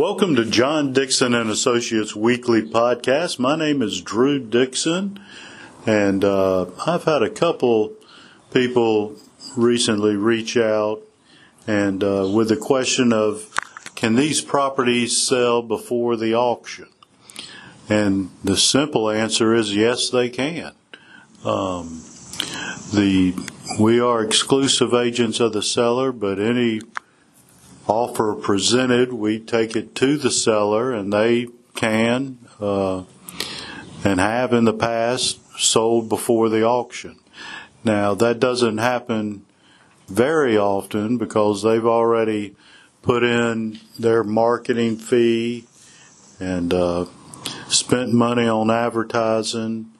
Welcome to John Dixon and Associates Weekly Podcast. My name is Drew Dixon, and uh, I've had a couple people recently reach out and uh, with the question of can these properties sell before the auction? And the simple answer is yes, they can. Um, the we are exclusive agents of the seller, but any offer presented, we take it to the seller, and they can uh, and have in the past sold before the auction. Now that doesn't happen very often because they've already put in their marketing fee and uh, spent money on advertising.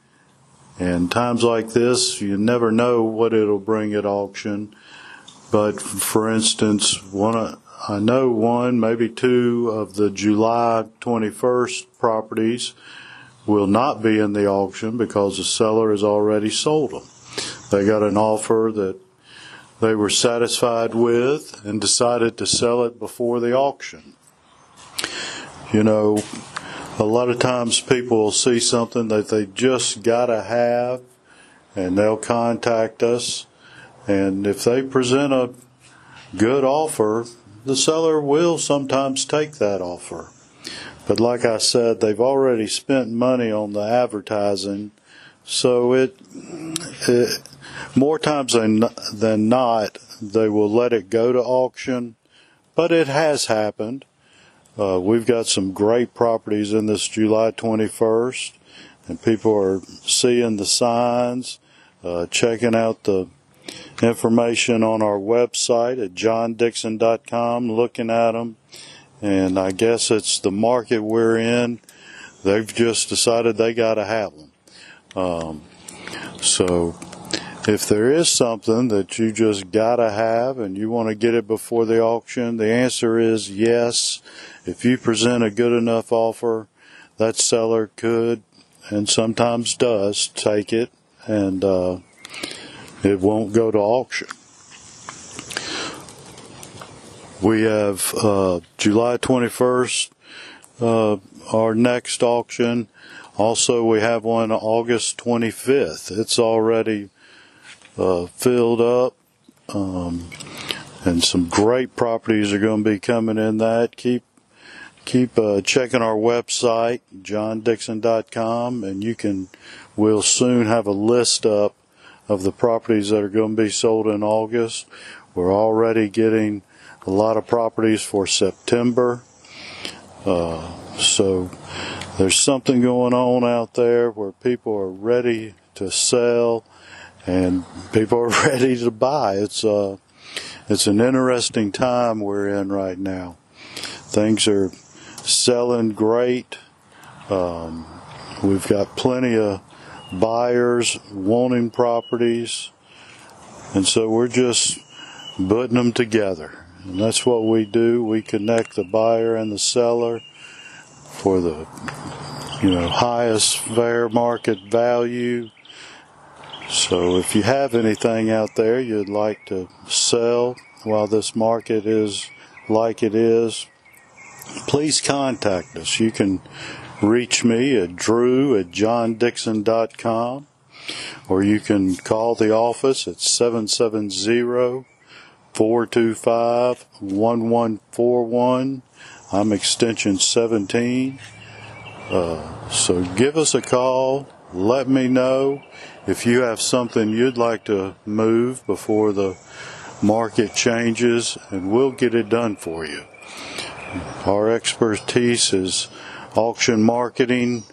And times like this, you never know what it'll bring at auction. But for instance, one I know one, maybe two of the July 21st properties will not be in the auction because the seller has already sold them. They got an offer that they were satisfied with and decided to sell it before the auction. You know, a lot of times people will see something that they just gotta have and they'll contact us and if they present a good offer, the seller will sometimes take that offer. But like I said, they've already spent money on the advertising, so it, it more times than, than not, they will let it go to auction. But it has happened. Uh, we've got some great properties in this July 21st, and people are seeing the signs, uh, checking out the information on our website at johndixon.com, looking at them. And I guess it's the market we're in. They've just decided they got to have them. Um, so if there is something that you just got to have and you want to get it before the auction, the answer is yes. If you present a good enough offer, that seller could and sometimes does take it and uh, it won't go to auction. We have uh, July 21st, uh, our next auction. Also, we have one August 25th. It's already uh, filled up, um, and some great properties are going to be coming in that. Keep keep uh, checking our website, johndixon.com, and you can. We'll soon have a list up of the properties that are going to be sold in August. We're already getting a lot of properties for September. Uh, so there's something going on out there where people are ready to sell and people are ready to buy. It's uh, it's an interesting time we're in right now. Things are selling great. Um, we've got plenty of buyers wanting properties. And so we're just putting them together. And that's what we do. We connect the buyer and the seller for the you know highest fair market value. So if you have anything out there you'd like to sell while this market is like it is, please contact us. You can reach me at drew at johndixon.com or you can call the office at 770 425 1141. I'm extension 17. Uh, so give us a call. Let me know if you have something you'd like to move before the market changes, and we'll get it done for you. Our expertise is auction marketing.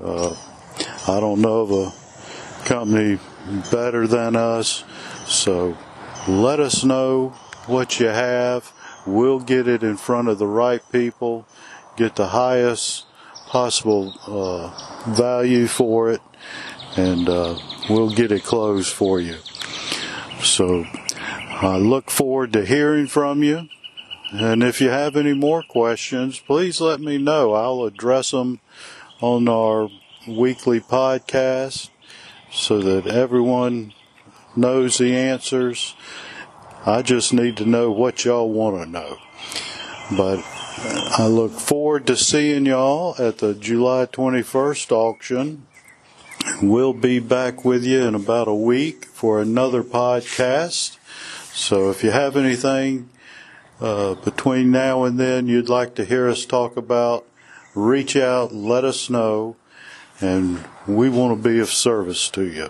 Uh, I don't know of a company better than us. So let us know what you have. We'll get it in front of the right people, get the highest possible uh, value for it, and uh, we'll get it closed for you. So I look forward to hearing from you. And if you have any more questions, please let me know. I'll address them on our weekly podcast so that everyone knows the answers. I just need to know what y'all want to know. But I look forward to seeing y'all at the July 21st auction. We'll be back with you in about a week for another podcast. So if you have anything uh, between now and then you'd like to hear us talk about, reach out, let us know, and we want to be of service to you.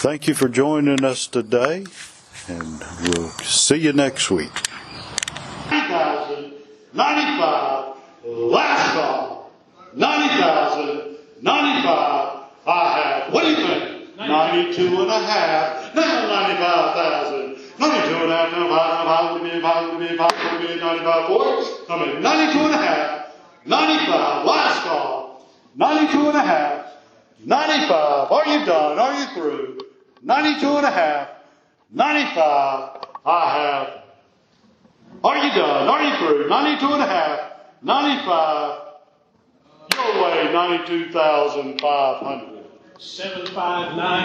Thank you for joining us today, and we'll see you next week. 90,000, 95, last call, 90,000, 95, I have, what do you think? 92 and a half, now 95,000, 92 and a half, 95, 95, 95, 95, 95, 4, come in, 92 and a half, 95, last call, 92 and a half, 95, are you done, are you through? 92 and a half, 95, I have, are you done? Are you through? 92 and a half, 95, your way, 92,500. Seven five nine.